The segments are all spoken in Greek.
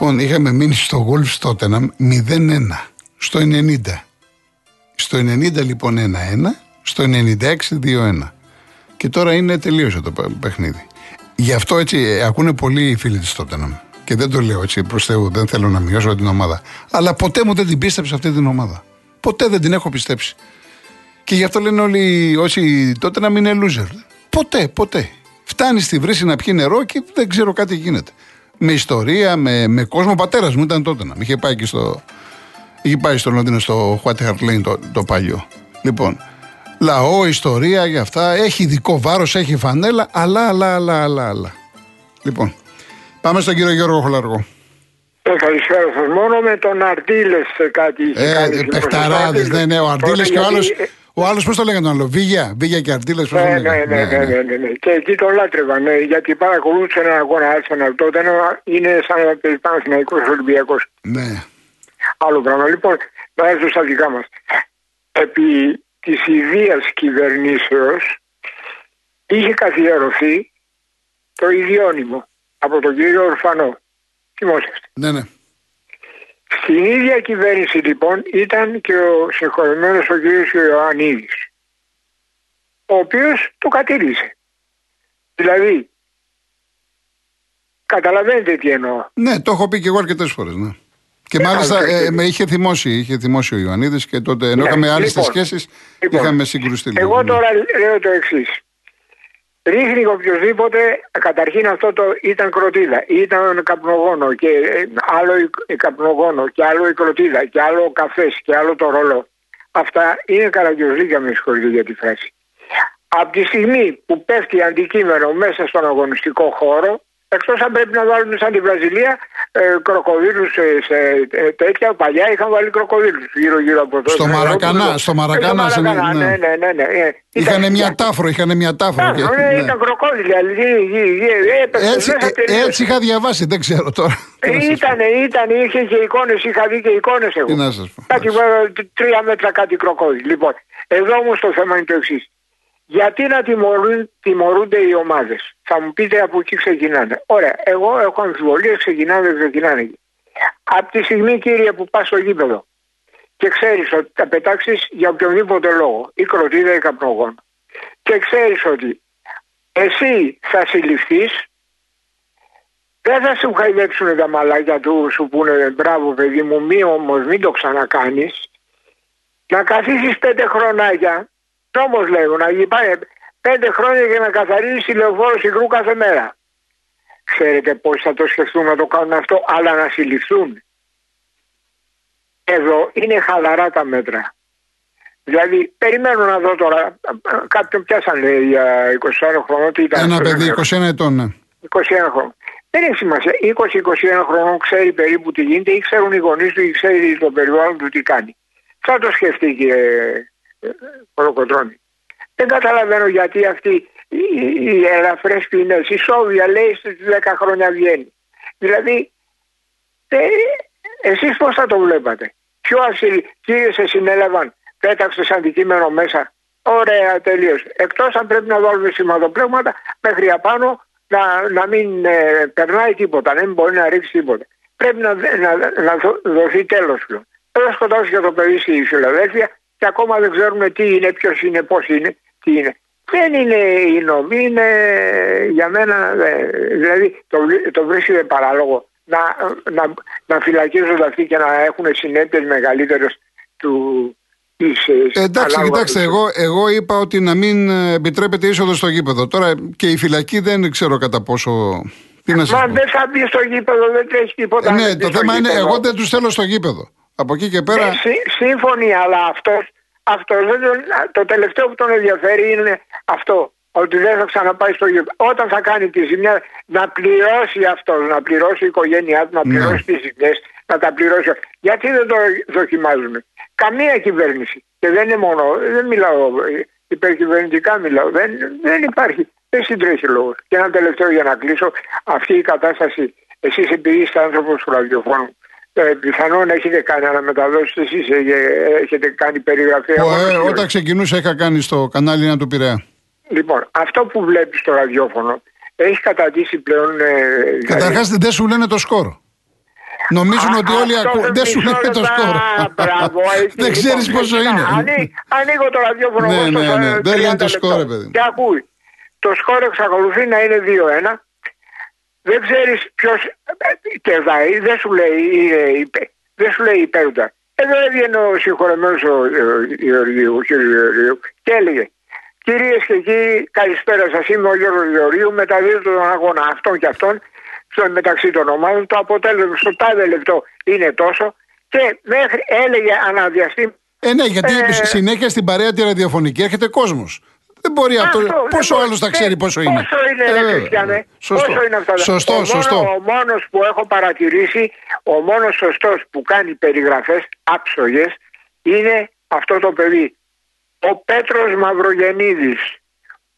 Λοιπόν, είχαμε μείνει στο γκολφ τότε 0-1 στο 90. Στο 90 λοιπόν 1-1, στο 96 2-1. Και τώρα είναι τελείωσε το παιχνίδι. Γι' αυτό έτσι ε, ακούνε πολλοί οι φίλοι της Τότεναμ. Και δεν το λέω έτσι προς Θεού, δεν θέλω να μειώσω την ομάδα. Αλλά ποτέ μου δεν την πίστεψα αυτή την ομάδα. Ποτέ δεν την έχω πιστέψει. Και γι' αυτό λένε όλοι όσοι τότε να μην είναι loser. Ποτέ, ποτέ. Φτάνει στη βρύση να πιει νερό και δεν ξέρω κάτι γίνεται. Με ιστορία, με, με κόσμο. πατέρας μου ήταν τότε να. Είχε πάει και στο. Είχε πάει στο Λονδίνο στο White Hart Lane το, το παλιό. Λοιπόν, λαό, ιστορία για αυτά. Έχει ειδικό βάρος, έχει φανέλα. Αλλά, αλλά, αλλά, αλλά, αλλά. Λοιπόν, πάμε στον κύριο Γιώργο Χολαργό. Ε, καλησπέρα σας. Μόνο με τον Αρτίλε κάτι είχε ε, κάνει. Παιχταράδες, ναι, ναι. Ο Αρτίλε και ο άλλο. Ο άλλος πώς το λέγανε τον άλλο, Βίγια, Βίγια και Αρτίλε. Ναι, ναι, ναι, ναι, ναι, ναι, ναι, Και εκεί τον λάτρευαν, ναι, γιατί παρακολούθησε έναν αγώνα Arsenal τότε, είναι σαν να πει Παναθυναϊκό Ολυμπιακό. Ναι. Άλλο πράγμα. Λοιπόν, να έρθω στα δικά μας. Επί της ιδίας κυβερνήσεως είχε καθιερωθεί το ιδιώνυμο από τον κύριο Ορφανό. Θυμόσαστε. Ναι, ναι. Στην ίδια κυβέρνηση λοιπόν ήταν και ο συγχωρημένος ο κ. Ιωαννίδης ο οποίος το κατήρισε. Δηλαδή, καταλαβαίνετε τι εννοώ. Ναι, το έχω πει και εγώ αρκετές φορές. Ναι. Και ε, μάλιστα ε, με είχε θυμώσει, είχε θυμώσει ο Ιωαννίδης και τότε ενώ ναι, είχαμε άλλες λοιπόν, σχέσεις λοιπόν, είχαμε συγκρουστεί. Εγώ τώρα λέω το εξής. Ρίχνει οποιοδήποτε, καταρχήν αυτό το ήταν κροτίδα, ήταν καπνογόνο και ε, άλλο η καπνογόνο και άλλο η κροτίδα και άλλο ο καφές και άλλο το ρολό. Αυτά είναι καραγκιοζλίκια με συγχωρείτε για τη φράση. Από τη στιγμή που πέφτει αντικείμενο μέσα στον αγωνιστικό χώρο, Εκτός αν πρέπει να βάλουμε σαν τη Βραζιλία ε, κροκοδίλους σε, σε ε, τέτοια. Παλιά είχαν βάλει κροκοδίλους γύρω-γύρω από το. Στο Μαρακανά, στο Μαρακανά. Ε, ναι, ναι, ναι. ναι, ναι. Ε, είχαν μια τάφρο, είχαν μια τάφρο. Ναι, ναι, ήταν κροκόδιλοι. Έτσι, έτσι είχα διαβάσει, δεν ξέρω τώρα. Ήταν, ήταν, είχε και εικόνες, είχα δει και εικόνες εγώ. Τι να σας πω. Κάτι τρία μέτρα κάτι κροκόδιλοι. Λοιπόν, εδώ όμως το θέμα είναι το εξής. Γιατί να τιμωρούν, τιμωρούνται οι ομάδες; Θα μου πείτε από εκεί ξεκινάνε. Ωραία, εγώ έχω αμφιβολίες, ξεκινάνε, ξεκινάνε. Από τη στιγμή, κύριε, που πας στο γήπεδο και ξέρεις ότι θα πετάξεις για οποιονδήποτε λόγο, ή κροτίδα ή καπνογόνο, και ξέρεις ότι εσύ θα συλληφθείς, δεν θα σου χαϊδέψουν τα μαλάκια του, σου πούνε μπράβο παιδί μου, μη όμως μην το ξανακάνεις, να καθίσεις πέντε χρονάκια Νόμο λέγω να πάει πέντε χρόνια για να καθαρίσει λεωφόρο υγρού κάθε μέρα. Ξέρετε πώς θα το σκεφτούν να το κάνουν αυτό, αλλά να συλληφθούν. Εδώ είναι χαλαρά τα μέτρα. Δηλαδή, περιμένω να δω τώρα. Κάποιον πιάσαν λέει για 21 χρονών. Τι ήταν Ένα παιδί 21 ετών, ναι. 21 χρονών. Δεν έχει σημασία. 20-21 χρονών ξέρει περίπου τι γίνεται ή ξέρουν οι γονείς του ή ξέρει το περιβάλλον του τι κάνει. Θα το σκεφτεί και Κολοκοτρώνη. Δεν καταλαβαίνω γιατί αυτή η ελαφρέ ποινέ, η Σόβια λέει στις 10 χρόνια βγαίνει. Δηλαδή, ε, εσείς πώς θα το βλέπατε; Ποιο ασύλ, κύριε σε συνέλαβαν, πέταξε αντικείμενο μέσα. Ωραία, τελείως. Εκτός αν πρέπει να βάλουμε σηματοπλέγματα μέχρι απάνω να, να μην ε, περνάει τίποτα, να μην μπορεί να ρίξει τίποτα. Πρέπει να, να, να δοθεί τέλος πλέον. Εδώ σκοτώσει για το παιδί στη Φιλαδέλφια και ακόμα δεν ξέρουμε τι είναι, ποιος είναι, πώς είναι, τι είναι. Δεν είναι η νομή, είναι για μένα, ε, δηλαδή το, το βρίσκεται παράλογο να, να, να φυλακίζονται αυτοί και να έχουν συνέπειες μεγαλύτερες του, ε, εντάξει, κοιτάξτε, εγώ, εγώ είπα ότι να μην ε, επιτρέπεται είσοδο στο γήπεδο. Τώρα και η φυλακή δεν ξέρω κατά πόσο. Τι να Μα δεν θα μπει στο γήπεδο, δεν τρέχει τίποτα. Ε, ναι, το θέμα είναι, εγώ δεν τους θέλω στο γήπεδο. Από εκεί και πέρα. Ναι, σύμφωνοι, αλλά αυτό αυτός το τελευταίο που τον ενδιαφέρει είναι αυτό. Ότι δεν θα ξαναπάει στο γήπεδο. Όταν θα κάνει τη ζημιά, να πληρώσει αυτός, να πληρώσει η οικογένειά του, να ναι. πληρώσει τις ζημιές, να τα πληρώσει. Γιατί δεν το δοκιμάζουμε; Καμία κυβέρνηση. Και δεν είναι μόνο, δεν μιλάω υπερκυβερνητικά μιλάω. Δεν, δεν υπάρχει. Δεν συντρέχει λόγος. Και ένα τελευταίο για να κλείσω. Αυτή η κατάσταση, εσείς επειδή είστε άνθρωπος του ραδιοφώνου, ε, πιθανόν έχετε κάνει αναμεταδόσεις εσείς, ε, έχετε κάνει περιγραφή. ε, όταν ξεκινούσα είχα κάνει στο κανάλι ένα του Πειραιά. Λοιπόν, αυτό που βλέπεις στο ραδιόφωνο έχεις καταντήσει πλέον. Ε, Καταρχάς δεν σου λένε το σκόρο. Νομίζουν ότι όλοι Αυτό ακούνε. Δεν σου μισό λένε το λεπτό. σκορ. Α, μπράβο, έτσι. Δεν ξέρεις Λοιπόν, πόσο κοίτα, είναι. ανοί- Ανοίγω το ραδιόφωνο Ναι, εγώ στο ναι, ναι. 30 Δεν λένε το λεπτό. σκορ, ρε παιδί μου. Και ακούει. Το σκορ εξακολουθεί να είναι 2-1. Δεν ξέρεις ποιος κερδάει. Δεν σου λέει, είναι υπέ- δεν σου λέει υπέροντα. Εδώ έβγαινε ο συγχωρεμένος ο, ο, Γεωργίου, ο κύριος Γεωργίου και έλεγε Κυρίες και κύριοι, καλησπέρα σας. Είμαι ο Γιώργος Γεωργίου. Μεταδίδω τον αγώνα αυτόν και αυτόν στο μεταξύ των ομάδων. Το αποτέλεσμα στο τάδε λεπτό είναι τόσο και μέχρι έλεγε αναδιαστή. Ε, ναι, γιατί Ε, συνέχεια στην παρέα τη ραδιοφωνική έρχεται κόσμος. Δεν μπορεί αυτό. Αυτό, Πόσο δεν άλλος θα μπορεί. ξέρει Ε, πόσο είναι. Πόσο είναι, Ε, ρε βέβαια. Χριστιανέ. Σωστό. Πόσο είναι αυτά. Σωστό, ο σωστό. Μόνο, ο μόνος που έχω παρατηρήσει, ο μόνος σωστός που κάνει περιγραφές άψογες είναι αυτό το παιδί. Ο Πέτρος Μαυρογεννίδης.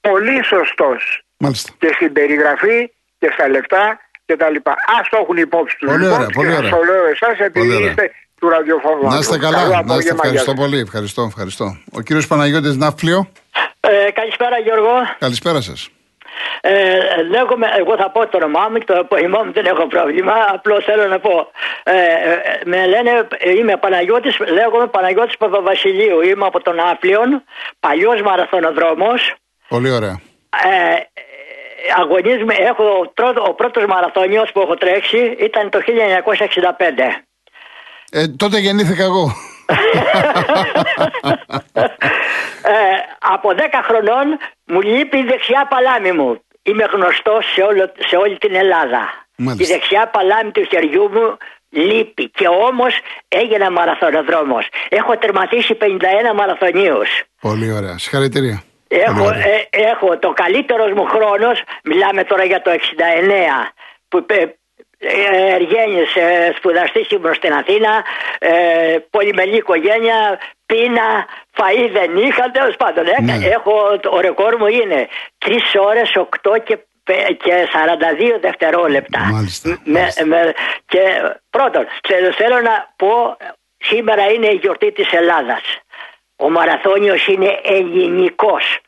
Πολύ σωστός. Μάλιστα. Και στην περιγραφή και στα λεφτά και τα λοιπά. Ας το έχουν υπόψη τους. Πολύ λοιπόν, ωραία, πολύ και ωραία. σας το λέω εσάς επειδή Πολύ ωραία. είστε του ραδιοφώνου. Να είστε άνθρωπου. καλά. Καλό Να είστε απόγευμα, γεια ευχαριστώ σας. πολύ. Ευχαριστώ, ευχαριστώ. Ο κύριος Παναγιώτης Ναύπλιο. Ε, καλησπέρα Γιώργο. Καλησπέρα σας. Ε, λέγομαι, εγώ θα πω το όνομά μου, το επώνυμό μου δεν έχω πρόβλημα. Απλώς θέλω να πω. Ε, ε, με λένε, ε, είμαι Παναγιώτης, λέγομαι Παναγιώτης Παπαβασιλείου. Είμαι από τον Άπλιον, παλιός μαραθωνοδρόμος. Πολύ ωραία. Ε, ε, αγωνίζομαι, έχω, ο, τρώ- ο πρώτος μαραθώνιος που έχω τρέξει ήταν το 1965. Ε, τότε γεννήθηκα εγώ. Ε, από 10 χρονών μου λείπει η δεξιά παλάμη μου. Είμαι γνωστό σε, όλο, σε όλη την Ελλάδα. Μάλιστα. Η δεξιά παλάμη του χεριού μου λείπει και όμως έγινα μαραθωνοδρόμος. Έχω τερματίσει 51 μαραθωνίους. Πολύ ωραία. Συγχαρητήρια. Έχω, Πολύ ωραία. ε, έχω το καλύτερος μου χρόνος, μιλάμε τώρα για το 69, που ε, ε, Εργένης, ε, σπουδαστής ήμουν στην Αθήνα, ε, πολυμελή οικογένεια, πείνα, φαΐ δεν είχα, τέλος πάντων. Ε, Ναι. Έχω, το ρεκόρ μου είναι 3 ώρες, 8 και, πε- και 42 δευτερόλεπτα. Μάλιστα, Με- μάλιστα. με- και πρώτον, θε- θέλω να πω, σήμερα είναι η γιορτή της Ελλάδας. Ο μαραθώνιος είναι ελληνικός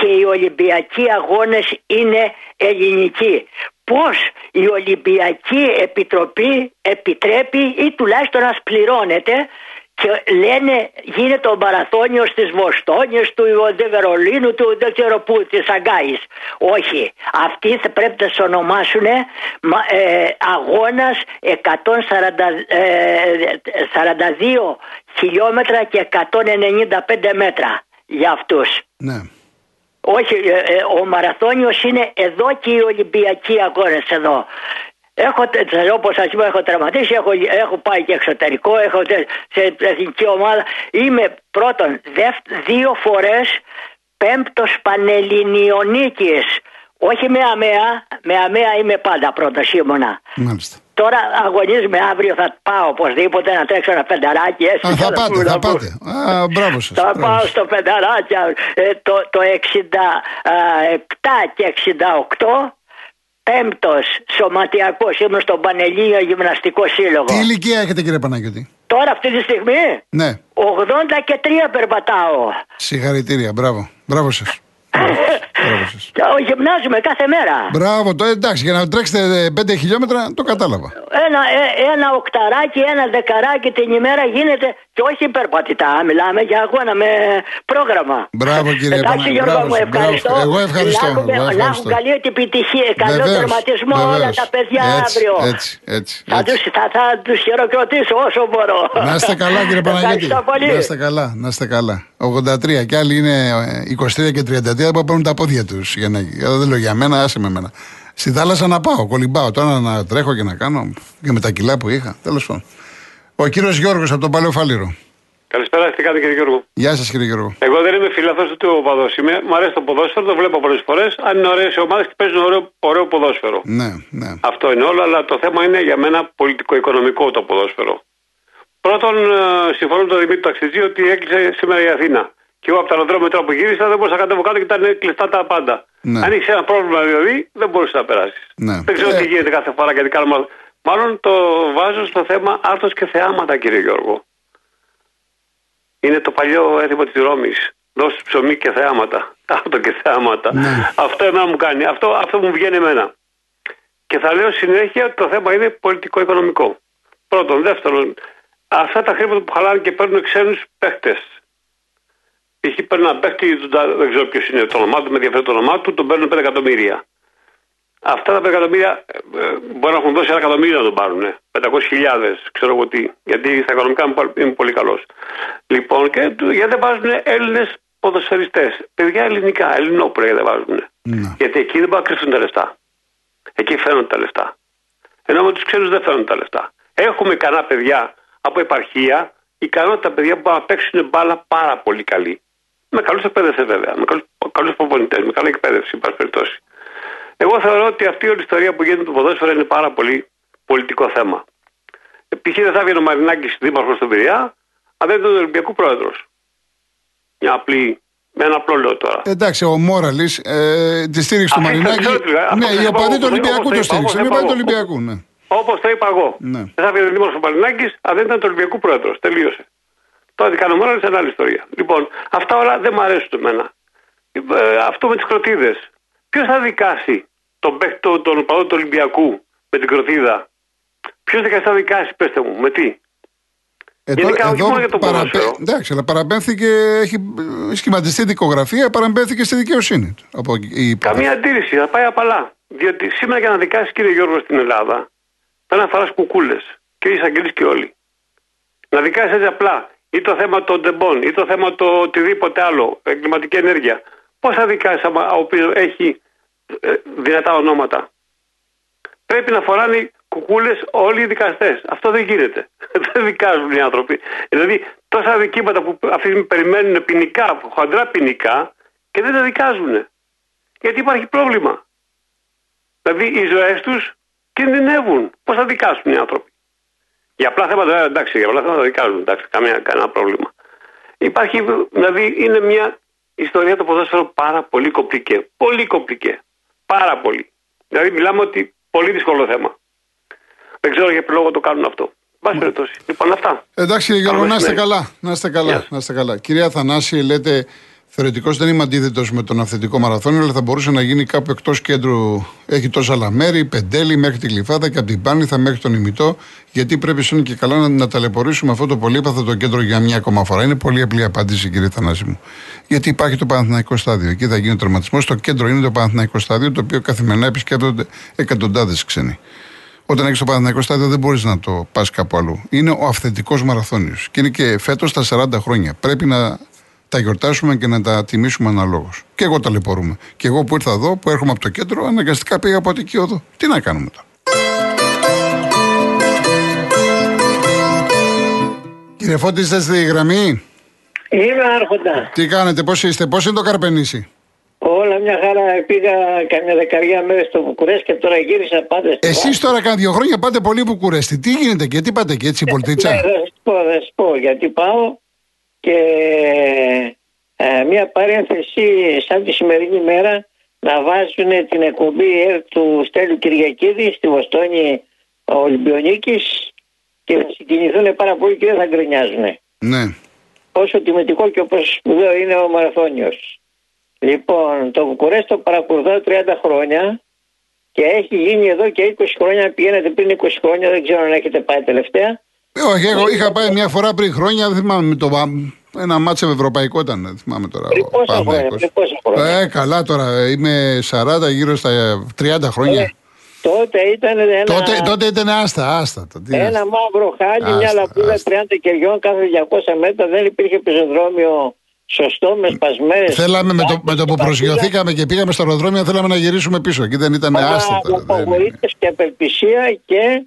και οι Ολυμπιακοί αγώνες είναι ελληνικοί. Πώς η Ολυμπιακή Επιτροπή επιτρέπει ή τουλάχιστον να πληρώνεται και λένε γίνεται ο μαραθώνιος της Βοστόνης, του Ιωδε Βερολίνου, του δεν ξέρω πού, της Αγκάης. Όχι, αυτοί θα πρέπει να σε ονομάσουν ε, αγώνας 142 χιλιόμετρα και 195 μέτρα για αυτούς. Ναι. Όχι, ε, ε, ο μαραθώνιος είναι εδώ και οι Ολυμπιακοί αγώνες εδώ. Έχω, όπω σα είπα, έχω τερματίσει, έχω, έχω πάει και εξωτερικό, έχω τε- σε εθνική ομάδα. Είμαι πρώτον, δευ, δύο φορές πέμπτος πανελληνιονίκης. Όχι με αμαία, με αμαία είμαι πάντα πρώτος ήμουνα. Μάλιστα. Τώρα αγωνίζομαι αύριο, θα πάω οπωσδήποτε να τρέξω ένα πενταράκι. Έτσι, Α, θα να πάτε, πούμε, θα να πούμε. πάτε. Α, μπράβο σας. Θα πάω στο πενταράκι ε, το, το 67 και 68 πέμπτος σωματιακός ήμουν στον Πανελλήνιο Γυμναστικό Σύλλογο. Τι ηλικία έχετε κύριε Παναγιώτη; Τώρα αυτή τη στιγμή Ναι. 80 και 3 περπατάω. Συγχαρητήρια. Μπράβο. Μπράβο σα. Μπράβο σας. Και γυμνάζουμε κάθε μέρα. Μπράβο, το εντάξει, για να τρέξετε 5 χιλιόμετρα το κατάλαβα. Ένα, ε, ένα οκταράκι, ένα δεκαράκι την ημέρα γίνεται και όχι περπατητά. Μιλάμε για αγώνα με πρόγραμμα. Μπράβο, κύριε Εντάξει, Παναγιώτη. Γιώργο Μπράβο μου, σας, ευχαριστώ. μπράβο. Εγώ ευχαριστώ, Να έχουμε- εγώ Να ευχαριστώ. έχουν καλή επιτυχία, καλό Βεβαίως, τερματισμό όλα βεβαίως. τα παιδιά Έτσι, αύριο. Έτσι, έτσι. Θα έτσι. τους, θα, θα τους χειροκροτήσω όσο μπορώ. Να είστε καλά κύριε Παναγιώτη. Ευχαριστώ πολύ. Να είστε καλά, να είστε καλά. 83 και άλλοι είναι ε, 23 και 33 που παίρνουν τα πόδια τους. Για να... ε, Δεν λέω για μένα, άσε με μένα. Στη θάλασσα να πάω, κολυμπάω. Τώρα να τρέχω και να κάνω και με τα κιλά που είχα. Τέλος πάντων. Ο κύριος Γιώργος από τον Παλαιό Φάληρο. Καλησπέρα, τι κάνετε κύριε Γιώργο; Γεια σας κύριε Γιώργο. Εγώ δεν είμαι φιλαθό του οπαδός. Είμαι, μ' αρέσει το ποδόσφαιρο, το βλέπω πολλές φορές. Αν είναι ωραίες ομάδες και παίζουν ωραίο, ωραίο ποδόσφαιρο. Ναι, ναι. Αυτό είναι όλο, αλλά το θέμα είναι για μένα πολιτικο-οικονομικό το ποδόσφαιρο. Πρώτον, ε, συμφωνώ με τον Δημήτρη Ταξιτζή ότι έκλεισε σήμερα η Αθήνα. Και εγώ από το αεροδρόμιο τώρα που γύρισα δεν μπορούσα να κατέβω κάτω και ήταν κλειστά τα πάντα. Ναι. Αν είχε ένα πρόβλημα δηλαδή, δεν μπορούσες να περάσεις. Ναι. Δεν ξέρω Ε. τι γίνεται κάθε φορά γιατί κάνουμε. Μάλλον το βάζω στο θέμα άρθρος και θεάματα, κύριε Γιώργο. Είναι το παλιό έθιμο της Ρώμης. Δώσει ψωμί και θεάματα. Αυτό και θεάματα. Ναι. Αυτό εμένα μου κάνει. Αυτό, αυτό μου βγαίνει εμένα. Και θα λέω συνέχεια ότι το θέμα είναι πολιτικό-οικονομικό. Πρώτον. Δεύτερον, αυτά τα χρήματα που χαλάνε και παίρνουν ξένους παίχτε. Π.χ. παίρνει ένα παίχτη, δεν ξέρω ποιος είναι το όνομά του, με ενδιαφέρει το όνομά του, τον παίρνουν 5 εκατομμύρια. Αυτά τα 5 εκατομμύρια ε, ε, μπορεί να έχουν δώσει ένα εκατομμύριο να τον πάρουν. 500.000, ξέρω εγώ τι. Γιατί στα οικονομικά είμαι πολύ καλός. Λοιπόν, και γιατί δεν βάζουν Έλληνες ποδοσφαιριστές. Παιδιά ελληνικά, ελληνόπουλα δεν βάζουν. Ναι. Γιατί εκεί δεν μπορούν να κρυφτούν τα λεφτά. Εκεί φαίνονται τα λεφτά. Ενώ με τους ξένους δεν φαίνονται τα λεφτά. Έχουμε κανένα παιδιά από επαρχία, ικανότητα παιδιά που μπορούν να παίξουν μπάλα πάρα πολύ καλή. Με καλούς εκπαίδευση βέβαια, με καλού προπονητές, με καλή εκπαίδευση, εν πάση περιπτώσει. Εγώ θεωρώ ότι αυτή η όλη ιστορία που γίνεται το ποδόσφαιρο είναι πάρα πολύ πολιτικό θέμα. Π.χ. δεν θα έβγαινε ο Μαρινάκης δήμαρχος στον Πειραιά, αν δεν ήταν ο Ολυμπιακού πρόεδρος. Μια απλή με ένα απλό λέω τώρα. Εντάξει, ο Μόραλης ε, τη στήριξη του Μαρινάκη. Ναι, η οπαδή του Ολυμπιακού το στήριξε. Η οπαδή του Ολυμπιακού, ναι. Όπως το είπα εγώ. Ναι. Δεν θα βγει ο Μαρινάκη αν δεν ήταν του Ολυμπιακού πρόεδρος. Τελείωσε. Τώρα τι κάνω μόνο είναι άλλη ιστορία. Λοιπόν, αυτά όλα δεν μου αρέσουν εμένα. Ε, αυτό με τις κροτίδες. Ποιος θα δικάσει τον παίχτο τον παδό του Ολυμπιακού με την κροτίδα; Ποιος θα δικάσει, πετε μου, με τι; Ε, Γενικά, εδώ, όχι για το παραπέ... Εντάξει, αλλά παραπέμφθηκε, έχει σχηματιστεί δικογραφία, παραπέμφθηκε στη δικαιοσύνη. Από η... Καμία αντίρρηση, θα πάει απαλά. Διότι σήμερα για να δικάσει, κύριε Γιώργο, στην Ελλάδα, πρέπει να φαρά κουκούλες. Και εισαγγελείς και όλοι. Να δικάσεις έτσι απλά ή το θέμα των τεμπών ή το θέμα το οτιδήποτε άλλο, εγκληματική ενέργεια. Πώς θα δικάσεις άμα ο οποίος έχει ε, δυνατά ονόματα; Πρέπει να φοράνε κουκούλες όλοι οι δικαστές. Αυτό δεν γίνεται. δεν δικάζουν οι άνθρωποι. Δηλαδή τόσα δικήματα που αυτή τη περιμένουν ποινικά, χοντρά ποινικά και δεν τα δικάζουν. Γιατί υπάρχει πρόβλημα. Δηλαδή οι ζωές τους κινδυνεύουν. Πώς θα δικάσουν οι άνθρωποι. Για απλά θέματα, εντάξει, για απλά θέματα δικάζουν, εντάξει, καμία, κανένα πρόβλημα. Υπάρχει, δηλαδή, είναι μια ιστορία το ποδόσφαιρο πάρα πολύ κομπλικέ. Πολύ κομπλικέ. Πάρα πολύ. Δηλαδή, μιλάμε ότι πολύ δύσκολο θέμα. Δεν ξέρω για ποιο λόγο το κάνουν αυτό. Πάση περιπτώσει. Λοιπόν, αυτά. Εντάξει, Γιώργο, να είστε καλά. Να είστε καλά. Να είστε καλά. Κυρία Θανάση, λέτε Θεωρητικώ δεν είμαι αντίθετος με τον αυθεντικό μαραθώνιο, αλλά θα μπορούσε να γίνει κάπου εκτός κέντρου. Έχει τόσα άλλα μέρη, πεντέλη μέχρι τη Γλυφάδα και από την Πάνηθα μέχρι τον ημιτό. Γιατί πρέπει σύνολο και καλά να, να ταλαιπωρήσουμε αυτό το πολύπαθο το κέντρο για μια ακόμα φορά. Είναι πολύ απλή απάντηση, κύριε Θανάση μου. Γιατί υπάρχει το Παναθηναϊκό στάδιο. Εκεί θα γίνει ο τερματισμός. Το κέντρο είναι το Παναθηναϊκό στάδιο, το οποίο καθημερινά επισκέπτονται εκατοντάδες ξένοι. Όταν έχεις το Παναθηναϊκό στάδιο δεν μπορείς να το πας κάπου αλλού. Είναι ο αυθεντικός μαραθώνιος. Και είναι και φέτος στα 40 χρόνια. Πρέπει να τα γιορτάσουμε και να τα τιμήσουμε αναλόγως. Και εγώ ταλαιπωρούμε. Και εγώ που ήρθα εδώ, που έρχομαι από το κέντρο, αναγκαστικά πήγα από εκεί οδό. Τι να κάνουμε τώρα; Κύριε Φώτη, είστε στη γραμμή; Είμαι άρχοντα. Τι κάνετε, πώς είστε, πώς είναι το Καρπενήσι; Όλα μια χαρά. Πήγα καμιά δεκαριά μέρες στο Βουκουρέστι και τώρα γύρισα πάντα. Εσείς τώρα κάνα δύο χρόνια πάτε πολύ Βουκουρέστι. Τι γίνεται και τι πάτε και έτσι, η πολιτίτσα. Ναι, θα σας πω, θα σας πω. Γιατί πάω και ε, μια παρένθεση σαν τη σημερινή μέρα να βάζουν την εκπομπή του Στέλιου Κυριακίδη στη Βοστόνη Ολυμπιονίκης και θα συγκινηθούν πάρα πολύ και δεν θα γκρινιάζουν. Ναι. Όσο τιμητικό και όπως σπουδαίο είναι ο Μαραθώνιος. Λοιπόν, το Βουκουρέστο παρακολουθώ 30 χρόνια και έχει γίνει εδώ και 20 χρόνια. Πηγαίνετε πριν 20 χρόνια, δεν ξέρω αν έχετε πάει τελευταία. Ε, όχι, εγώ είχα πάει μια φορά πριν χρόνια, δεν θυμάμαι το ένα μάτσο ευρωπαϊκό ήταν, δεν θυμάμαι τώρα. Πριν πόσα χρόνια, Ε, καλά τώρα, είμαι 40 γύρω στα 30 χρόνια. Ε, τότε ήταν ένα... Τότε, τότε ήταν άστα, άστα. Ένα μαύρο χάλι, άστα, μια λαπούδα 30 κεριών κάθε 200 μέτρα, δεν υπήρχε πεζοδρόμιο σωστό με σπασμένες. Θέλαμε με το, με το που προσγειωθήκαμε και πήγαμε στο αεροδρόμιο, θέλαμε να γυρίσουμε πίσω. Εκεί δεν ήταν άστα. Απογοήτευση και απελπισία και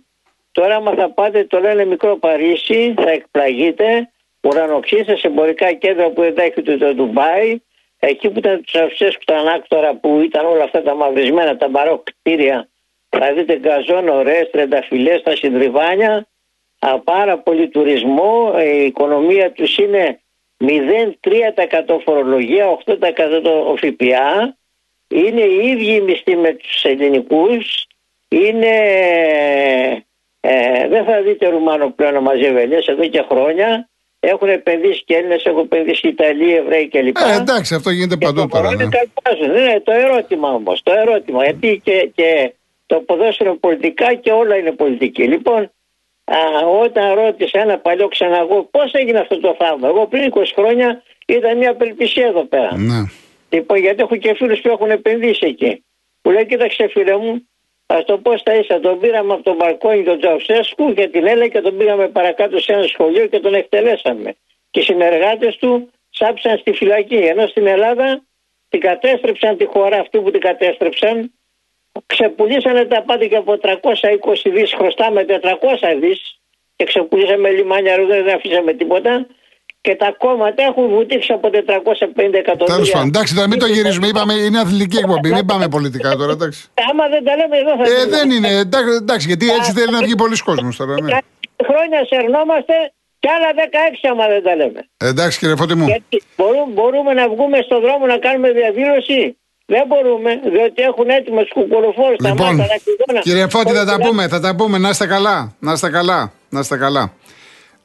Τώρα, άμα θα πάτε, το λένε μικρό Παρίσι, θα εκπλαγείτε. Ουρανοξύστε σε εμπορικά κέντρα που δεν τα έχει το Ντουμπάι. Εκεί που ήταν τους Αυσέσκου τα ανάκτορα που ήταν όλα αυτά τα μαυρισμένα, τα μπαρόκ κτίρια. Θα δείτε γκαζόν, ωραίες, τρενταφυλές, τα συντριβάνια. Πάρα πολύ τουρισμό. Η οικονομία τους είναι 0,3% φορολογία, 8% ΦΠΑ. Είναι οι ίδιοι μισθοί με τους ελληνικούς. Είναι ε, δεν θα δείτε Ρουμάνο πλέον να μαζεύει Έλληνε εδώ και χρόνια. Έχουν επενδύσει και Έλληνες, έχουν επενδύσει Ιταλοί, Εβραίοι κλπ. Ε, εντάξει, αυτό γίνεται και παντού τώρα. Ναι. ναι, το ερώτημα όμως. Το ερώτημα. Γιατί και, και το ποδόσφαιρο πολιτικά και όλα είναι πολιτική. Λοιπόν, όταν ρώτησε ένα παλιό ξαναγό πώς έγινε αυτό το θαύμα; Εγώ πριν 20 χρόνια ήταν μια απελπισία εδώ πέρα. Ναι. Λοιπόν, γιατί έχω και φίλους που έχουν επενδύσει εκεί. Που λέει, κοίταξε φίλε μου, ας το πω στα ίσα. Τον πήραμε από τον Μπαλκόνι τον Τζαουσέσκου και την έλεγε και τον πήγαμε παρακάτω σε ένα σχολείο και τον εκτελέσαμε. Και οι συνεργάτες του σάψαν στη φυλακή. Ενώ στην Ελλάδα την κατέστρεψαν τη χώρα αυτή που την κατέστρεψαν. Ξεπουλήσανε τα πάντα και από 320 δις χρωστάμε 400 δις και ξεπουλήσαμε λιμάνια δεν αφήσαμε τίποτα και τα κόμματα έχουν βουτήξει από 450 εκατομμύρια. Τέλος πάντων, εντάξει, τώρα μην το γυρίζουμε. Είπαμε, είναι αθλητική εκπομπή, μην πάμε πολιτικά τώρα. Εντάξει. Άμα δεν τα λέμε εδώ θα Ε, δεν είναι, εντάξει, εντάξει, γιατί έτσι θέλει να βγει πολλοί κόσμος τώρα. Ναι. Χρόνια σερνόμαστε και άλλα 16 άμα δεν τα λέμε. Εντάξει, κύριε Φώτη μου. Γιατί μπορούμε, μπορούμε να βγούμε στον δρόμο να κάνουμε διαδήλωση; Δεν μπορούμε, διότι έχουν έτοιμο του κουκολοφόρου τα Λοιπόν, μάτια, τα κλειδώνα. κύριε Φώτη, θα τα Μπορούμε να- πούμε, θα τα πούμε. Να είστε καλά. Να είστε καλά. Να είστε καλά.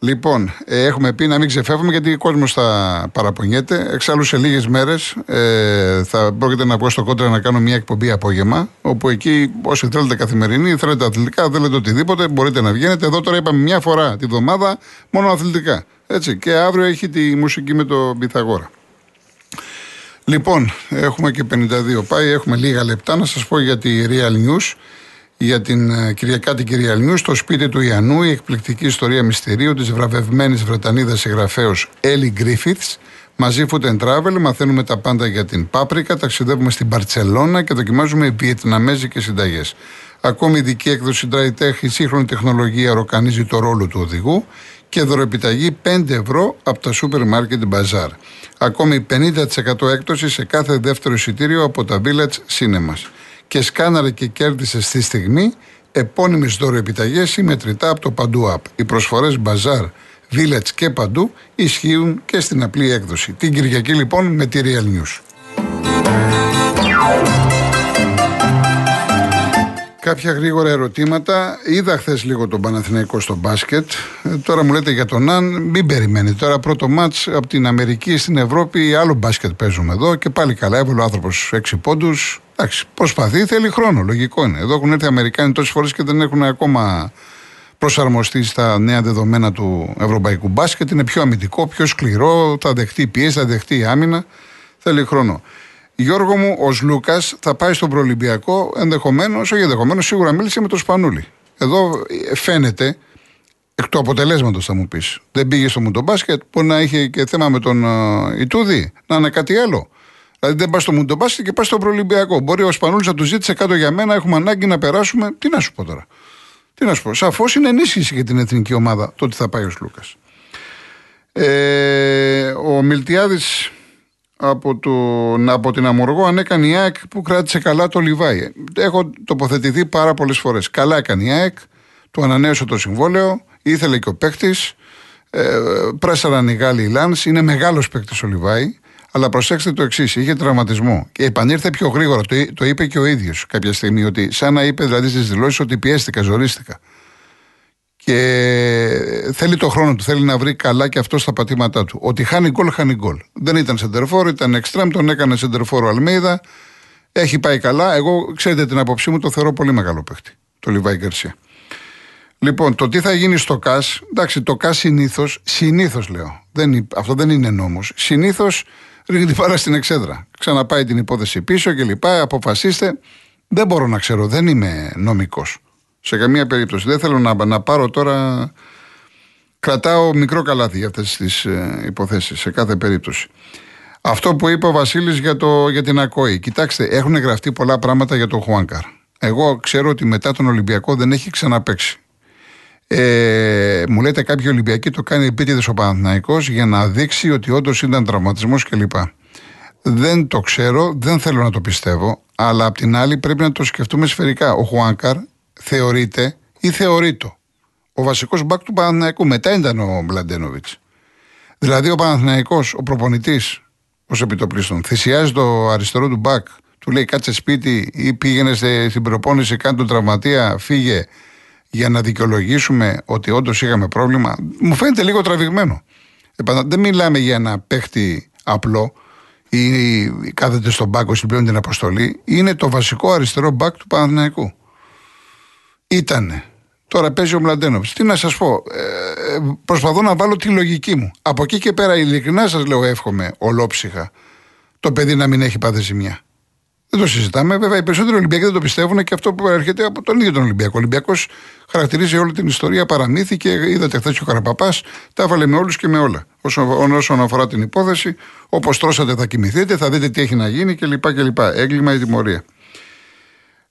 Λοιπόν, ε, έχουμε πει να μην ξεφεύγουμε γιατί ο κόσμος θα παραπονιέται. Εξάλλου σε λίγες μέρες ε, θα πρόκειται να βγω στο κόντρα να κάνω μια εκπομπή απόγευμα. Όπου εκεί, όσοι θέλετε καθημερινή, θέλετε αθλητικά, θέλετε οτιδήποτε, μπορείτε να βγαίνετε. Εδώ τώρα είπαμε μια φορά τη βδομάδα μόνο αθλητικά. Έτσι. Και αύριο έχει τη μουσική με το Πυθαγόρα. Λοιπόν, έχουμε και 52 πάει, έχουμε λίγα λεπτά να σας πω για τη Real News, για την ε, Κυριακάτικη Real News, το σπίτι του Ιαννού, η εκπληκτική ιστορία μυστηρίου της βραβευμένης Βρετανίδας συγγραφέως Ellie Griffiths. Μαζί Food and Travel μαθαίνουμε τα πάντα για την Πάπρικα, ταξιδεύουμε στην Παρτσελώνα και δοκιμάζουμε βιετναμέζικες συνταγές. Ακόμη η ειδική έκδοση Dry Tech, η σύγχρονη τεχνολογία ροκανίζει το ρόλο του οδηγού και δωροεπιταγή 5 ευρώ από τα σούπερ μάρκετ Bazaar. Ακόμη 50% έκπτωση σε κάθε δεύτερο εισιτήριο από τα Village Cinemas. Και σκάναρε και κέρδισε στη στιγμή επώνυμες δωροεπιταγές ή μετρητά από το Παντού App. Οι προσφορές Bazaar, Village και Παντού ισχύουν και στην απλή έκδοση. Την Κυριακή λοιπόν με τη Real News. Κάποια γρήγορα ερωτήματα. Είδα χθες λίγο τον Παναθηναϊκό στο μπάσκετ. Ε, τώρα μου λέτε για τον Αν, μην περιμένει. Τώρα πρώτο μάτς από την Αμερική στην Ευρώπη, άλλο μπάσκετ παίζουμε εδώ και πάλι καλά. Έβαλε ο άνθρωπος 6 πόντους. Εντάξει, προσπαθεί, θέλει χρόνο. Λογικό είναι. Εδώ έχουν έρθει οι Αμερικάνοι τόσες φορές και δεν έχουν ακόμα προσαρμοστεί στα νέα δεδομένα του ευρωπαϊκού μπάσκετ. Είναι πιο αμυντικό, πιο σκληρό, θα δεχτεί πίεση, θα δεχτεί άμυνα. Θέλει χρόνο. Γιώργο μου, ο Λούκα θα πάει στον Προλυμπιακό ενδεχομένως, όχι ενδεχομένως, σίγουρα μίλησε με τον Σπανούλη. Εδώ ε, φαίνεται, εκ του αποτελέσματος θα μου πεις, δεν πήγε στο μουντομπάσκετ, μπορεί να είχε και θέμα με τον uh, Ιτούδη, να είναι κάτι άλλο. Δηλαδή δεν πας στο μουντομπάσκετ και πας στον Προλυμπιακό. Μπορεί ο Σπανούλης να του ζήτησε κάτω για μένα, έχουμε ανάγκη να περάσουμε. Τι να σου πω τώρα; Τι να σου πω; Σαφώς είναι ενίσχυση για την εθνική ομάδα το ότι θα πάει ο Λούκα. Ε, ο Μιλτιάδης από, τον, από την Αμοργό αν έκανε η ΑΕΚ που κράτησε καλά το Λιβάι. Έχω τοποθετηθεί πάρα πολλές φορές. Καλά έκανε η ΑΕΚ, του ανανέωσε το συμβόλαιο, ήθελε και ο παίκτης. Ε, πρέσαραν οι Γάλλοι οι Λάνς, είναι μεγάλος παίκτης ο Λιβάι. Αλλά προσέξτε το εξής: είχε τραυματισμό και επανήρθε πιο γρήγορα. Το, το είπε και ο ίδιος κάποια στιγμή, ότι σαν να είπε δηλαδή στις δηλώσεις ότι πιέστηκα, ζορίστηκα. Και θέλει το χρόνο του, θέλει να βρει καλά και αυτό στα πατήματά του. Ότι χάνει γκολ, χάνει γκολ. Δεν ήταν σεντερφόρ, ήταν εξτρέμ, τον έκανε σεντερφόρ ο Αλμέιδα. Έχει πάει καλά. Εγώ, ξέρετε την άποψή μου, το θεωρώ πολύ μεγάλο παίχτη. Το Λιβάη Γκαρσία. Λοιπόν, το τι θα γίνει στο ΚΑΣ, εντάξει, το ΚΑΣ συνήθως, συνήθως λέω, δεν, αυτό δεν είναι νόμος. Συνήθως ρίχνει την πάρα στην εξέδρα. Ξαναπάει την υπόθεση πίσω και λοιπά, αποφασίστε. Δεν μπορώ να ξέρω, δεν είμαι νομικός. Σε καμία περίπτωση. Δεν θέλω να, να πάρω τώρα. Κρατάω μικρό καλάθι για αυτές τις ε, υποθέσεις σε κάθε περίπτωση. Αυτό που είπε ο Βασίλης για, το, για την ΑΚΟΗ. Κοιτάξτε, έχουν γραφτεί πολλά πράγματα για τον Χουάνκαρ. Εγώ ξέρω ότι μετά τον Ολυμπιακό δεν έχει ξαναπέξει. Ε, μου λέτε κάποιοι Ολυμπιακοί το κάνει επίτηδες ο Παναθηναϊκός για να δείξει ότι όντως ήταν τραυματισμός κλπ. Δεν το ξέρω, δεν θέλω να το πιστεύω, αλλά απ' την άλλη πρέπει να το σκεφτούμε σφαιρικά. Ο Χουάνκαρ θεωρείται ή θεωρείτο ο βασικός μπακ του Παναθηναϊκού. Μετά ήταν ο Μπλαντένοβιτς. Δηλαδή ο Παναθηναϊκός, ο προπονητής, ως επιτοπλίστων, θυσιάζει το αριστερό του μπακ, του λέει κάτσε σπίτι ή πήγαινε στην προπόνηση, κάνει τον τραυματία, φύγε για να δικαιολογήσουμε ότι όντως είχαμε πρόβλημα. Μου φαίνεται λίγο τραβηγμένο. Δεν μιλάμε για ένα παίχτη απλό ή κάθεται στον μπάκο, συμπληρώνει την αποστολή. Είναι το βασικό αριστερό μπακ του Παναθηναϊκού. Ήτανε. Τώρα παίζει ο Μλαντένοβιτς. Τι να σας πω, ε, προσπαθώ να βάλω τη λογική μου. Από εκεί και πέρα, ειλικρινά σας λέω, εύχομαι ολόψυχα το παιδί να μην έχει πάθει ζημιά. Δεν το συζητάμε. Βέβαια, οι περισσότεροι Ολυμπιακοί δεν το πιστεύουν και αυτό που έρχεται από τον ίδιο τον Ολυμπιακό. Ο Ολυμπιακός χαρακτηρίζει όλη την ιστορία παραμύθι και είδατε χθες ο Καραπαπάς τα έβαλε με όλους και με όλα. Όσον, όσον αφορά την υπόθεση, όπως τρώσατε θα κοιμηθείτε, θα δείτε τι έχει να γίνει κλπ. κλπ. Έγκλημα ή τιμωρία.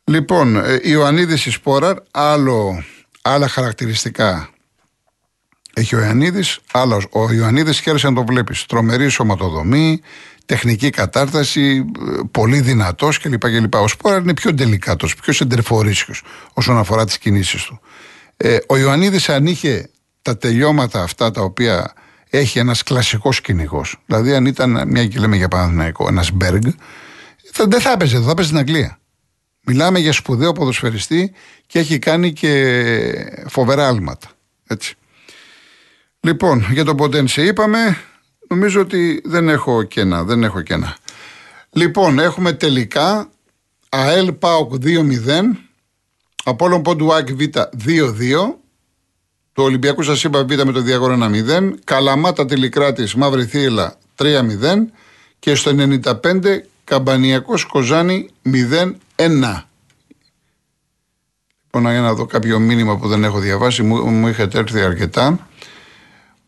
Λοιπόν, ε, Ιωαννίδης η Σπόραρ, άλλο, άλλα χαρακτηριστικά έχει ο Ιωαννίδης. Ο Ιωαννίδης χαίρεσε να το βλέπεις. Τρομερή σωματοδομή, τεχνική κατάρταση, πολύ δυνατός κλπ. κλπ. Ο Σπόρα είναι πιο τελικάτο, πιο σεντερφορίσιο όσον αφορά τις κινήσεις του. Ε, ο Ιωαννίδης, αν είχε τα τελειώματα αυτά τα οποία έχει ένας κλασικός κυνηγός, δηλαδή αν ήταν μια και λέμε για Παναθηναϊκό, ένας Μπέργκ, δεν θα έπαιζε εδώ, θα έπαιζε στην Αγγλία. Μιλάμε για σπουδαίο ποδοσφαιριστή και έχει κάνει και φοβερά άλματα. Έτσι. Λοιπόν, για το Ποντένσε είπαμε, Νομίζω ότι δεν έχω κένα, δεν έχω κένα. Λοιπόν, έχουμε τελικά ΑΕΛ ΠΑΟΚ 2-0, Απόλλων Ποντουάκ Β 2-2, το Ολυμπιακό σας είπα Β με το διαγόρο 1-0, Καλαμάτα Τελικράτη Μαύρη Θύελα 3-0 και στο 95 Καμπανιακός Κοζάνη 0-1. Λοιπόν, για να δω κάποιο μήνυμα που δεν έχω διαβάσει, μου, μου είχατε έρθει αρκετά.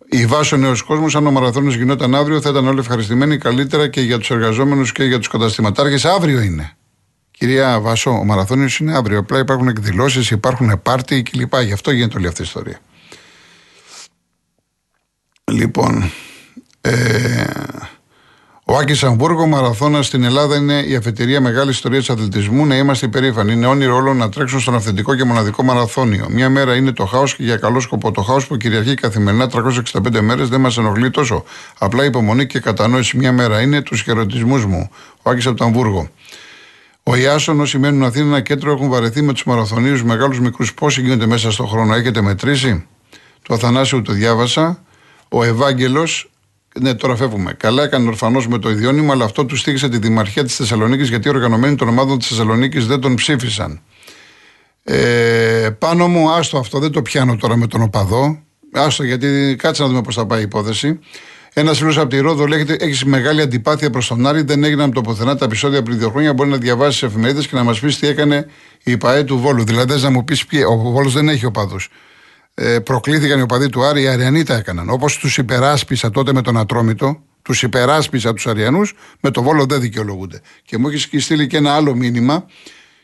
Η βάση ο νέος κόσμος, αν ο μαραθώνιος γινόταν αύριο, θα ήταν όλοι ευχαριστημένοι καλύτερα και για τους εργαζόμενους και για τους καταστηματάρχες. Αύριο είναι. Κυρία Βάσο, ο μαραθώνιος είναι αύριο. Απλά υπάρχουν εκδηλώσεις, υπάρχουν πάρτι κλπ. Γι' αυτό γίνεται όλη αυτή η ιστορία. Λοιπόν, ε, ο Άκης Αμβούργο, μαραθώνας στην Ελλάδα είναι η αφετηρία μεγάλη ιστορία της αθλητισμού. Να είμαστε υπερήφανοι. Είναι όνειρο όλων να τρέξουν στον αυθεντικό και μοναδικό μαραθώνιο. Μια μέρα είναι το χάος και για καλό σκοπό. Το χάος που κυριαρχεί καθημερινά 365 μέρες δεν μας ενοχλεί τόσο. Απλά υπομονή και κατανόηση μια μέρα είναι τους χαιρετισμούς μου. Ο Άκης από το Αμβούργο. Ο Ιάσον, όσοι μένουν Αθήνα, ένα κέντρο έχουν βαρεθεί με τους μαραθωνίους μεγάλους μικρούς. Πόσοι γίνονται μέσα στον χρόνο, έχετε μετρήσει; Το Αθανάσιο το διάβασα. Ο Ευάγγελος, ναι, τώρα φεύγουμε. Καλά έκανε ορφανός με το ιδιώνυμο, αλλά αυτό του στήχησε τη Δημαρχία της Θεσσαλονίκης γιατί οι οργανωμένοι των ομάδων της Θεσσαλονίκης δεν τον ψήφισαν. Ε, πάνω μου, άστο αυτό, δεν το πιάνω τώρα με τον οπαδό. Άστο, γιατί κάτσε να δούμε πώς θα πάει η υπόθεση. Ένας φίλος από τη Ρόδο λέγεται: Έχεις μεγάλη αντιπάθεια προς τον Άρη. Δεν έγιναν από το πουθενά τα επεισόδια πριν δύο χρόνια. Μπορεί να διαβάσεις εφημερίδες και να μας πεις τι έκανε η ΠαΕ του Βόλου. Δηλαδή, να μου πεις ποιοι. Ο Βόλος δεν έχει οπαδούς ε, προκλήθηκαν οι οπαδοί του Άρη, οι Αριανοί τα έκαναν. Όπως τους υπεράσπισα τότε με τον Ατρόμητο, τους υπεράσπισα τους Αριανούς, με το Βόλο δεν δικαιολογούνται. Και μου έχεις στείλει και ένα άλλο μήνυμα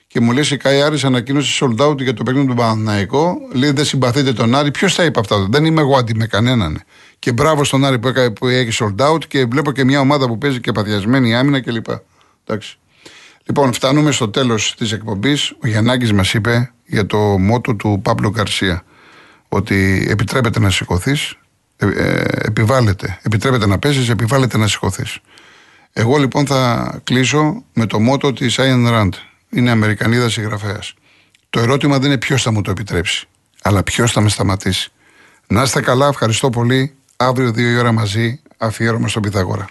και μου λέει: Η Κάι Άρης ανακοίνωσε sold out για το παιχνίδι του Παναναϊκό. Λέει: Δεν συμπαθείτε τον Άρη. Ποιος θα είπε αυτά; Δεν είμαι εγώ αντί με κανέναν. Και μπράβο στον Άρη που, που έχει sold out και βλέπω και μια ομάδα που παίζει και παθιασμένη άμυνα κλπ. Εντάξει. Λοιπόν, φτάνουμε στο τέλος της εκπομπής. Ο Γιαννάκης μας είπε για το μότο του Παύλο Γκαρσία ότι επιτρέπεται να σηκωθείς, ε, ε, επιβάλλεται, επιτρέπεται να πέσει, επιβάλλεται να σηκωθείς. Εγώ λοιπόν θα κλείσω με το μότο της Άιν Ραντ. Είναι Αμερικανίδα συγγραφέας. Το ερώτημα δεν είναι ποιος θα μου το επιτρέψει, αλλά ποιος θα με σταματήσει. Να είστε καλά, ευχαριστώ πολύ. Αύριο δύο η ώρα μαζί, αφιέρωμα στον Πυθαγόρα.